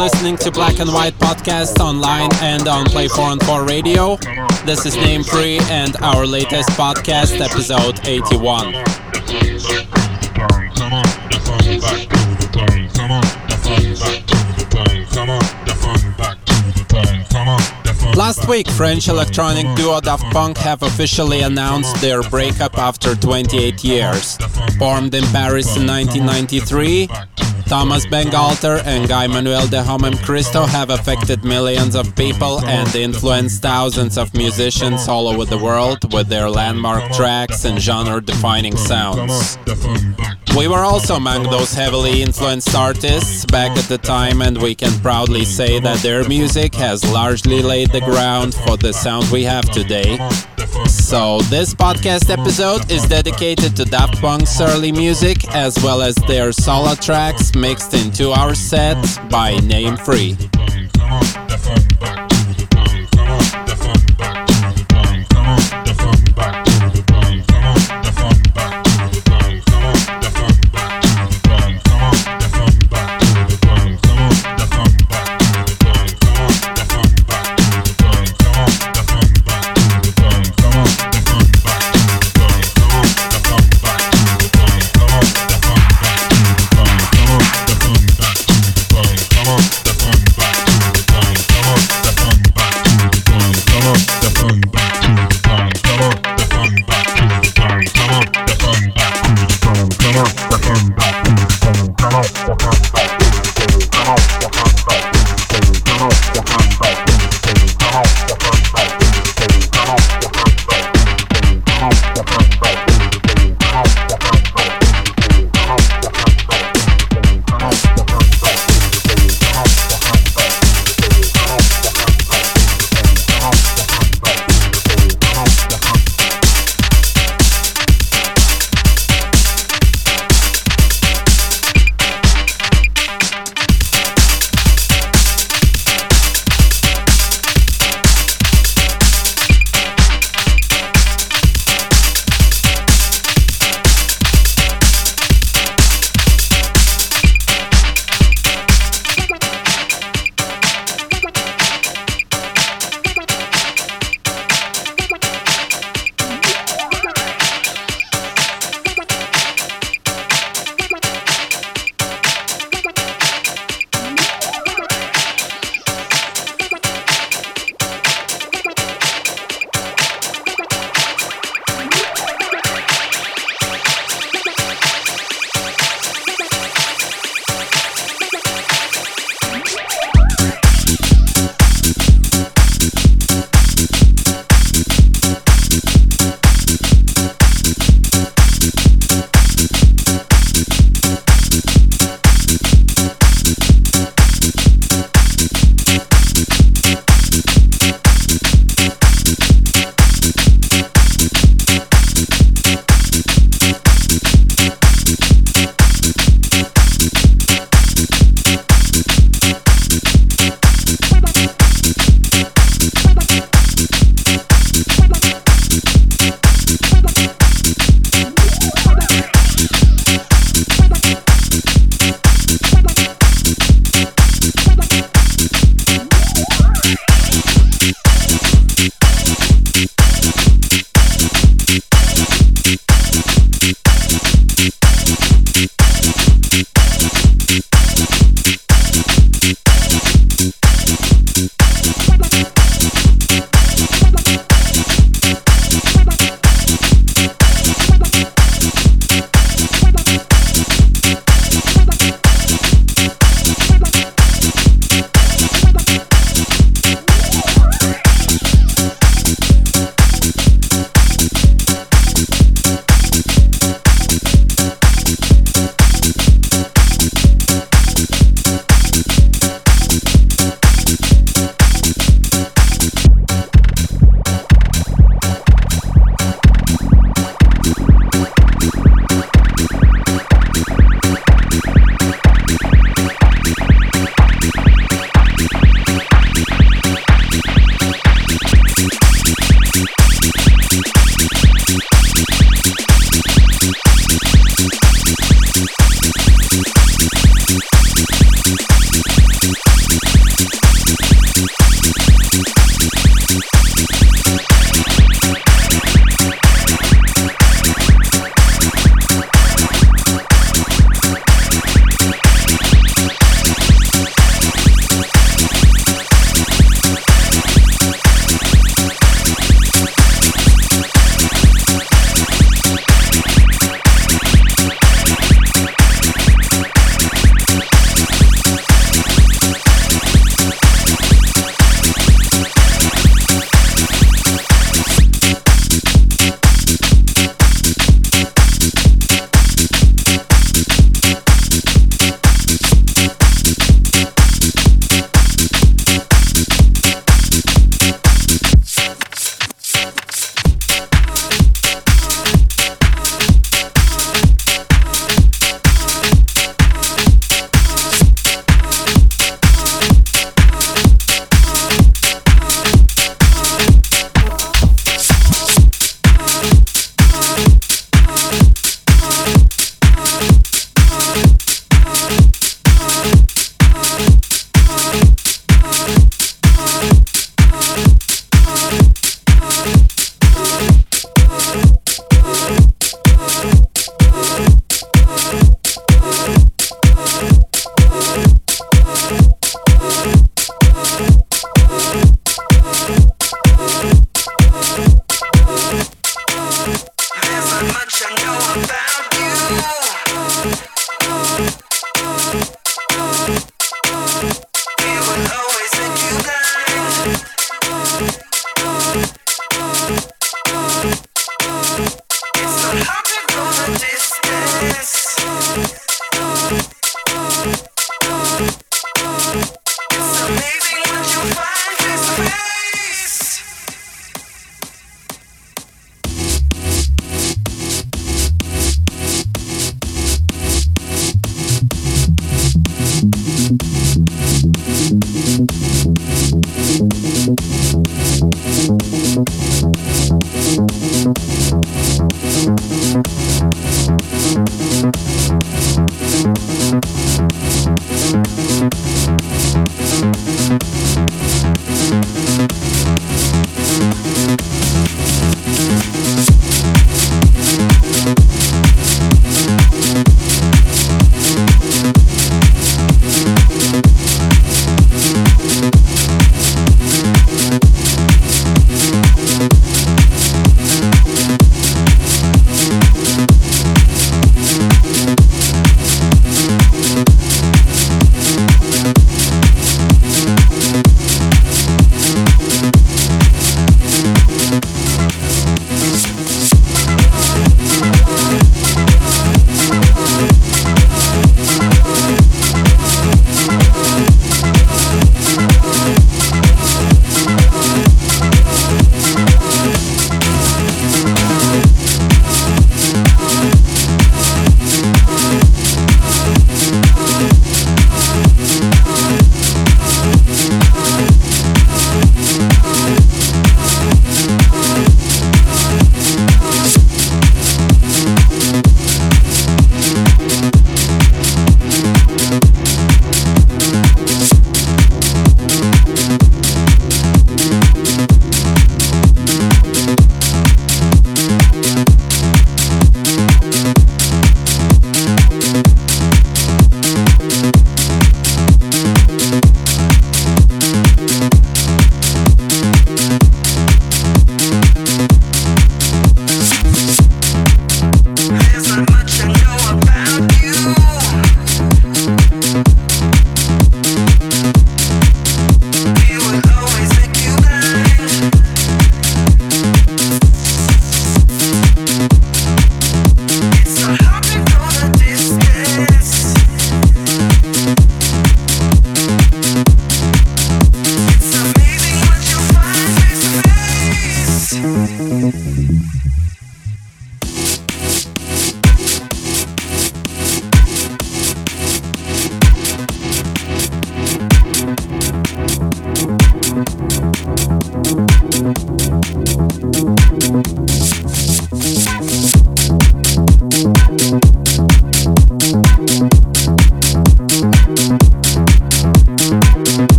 listening to Black and White podcast online and on Play 4 and 4 radio. This is Name Free and our latest podcast, episode 81. Last week, French electronic duo Daft Punk have officially announced their breakup after 28 years. Formed in Paris in 1993, Thomas Bangalter and Guy Manuel de Homem Christo have affected millions of people and influenced thousands of musicians all over the world with their landmark tracks and genre defining sounds. We were also among those heavily influenced artists back at the time, and we can proudly say that their music has largely laid the ground for the sound we have today. So, this podcast episode is dedicated to Daft Punk's early music as well as their solo tracks mixed in two hour set by Name Free.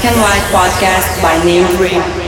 Black and White Podcast by Name Free.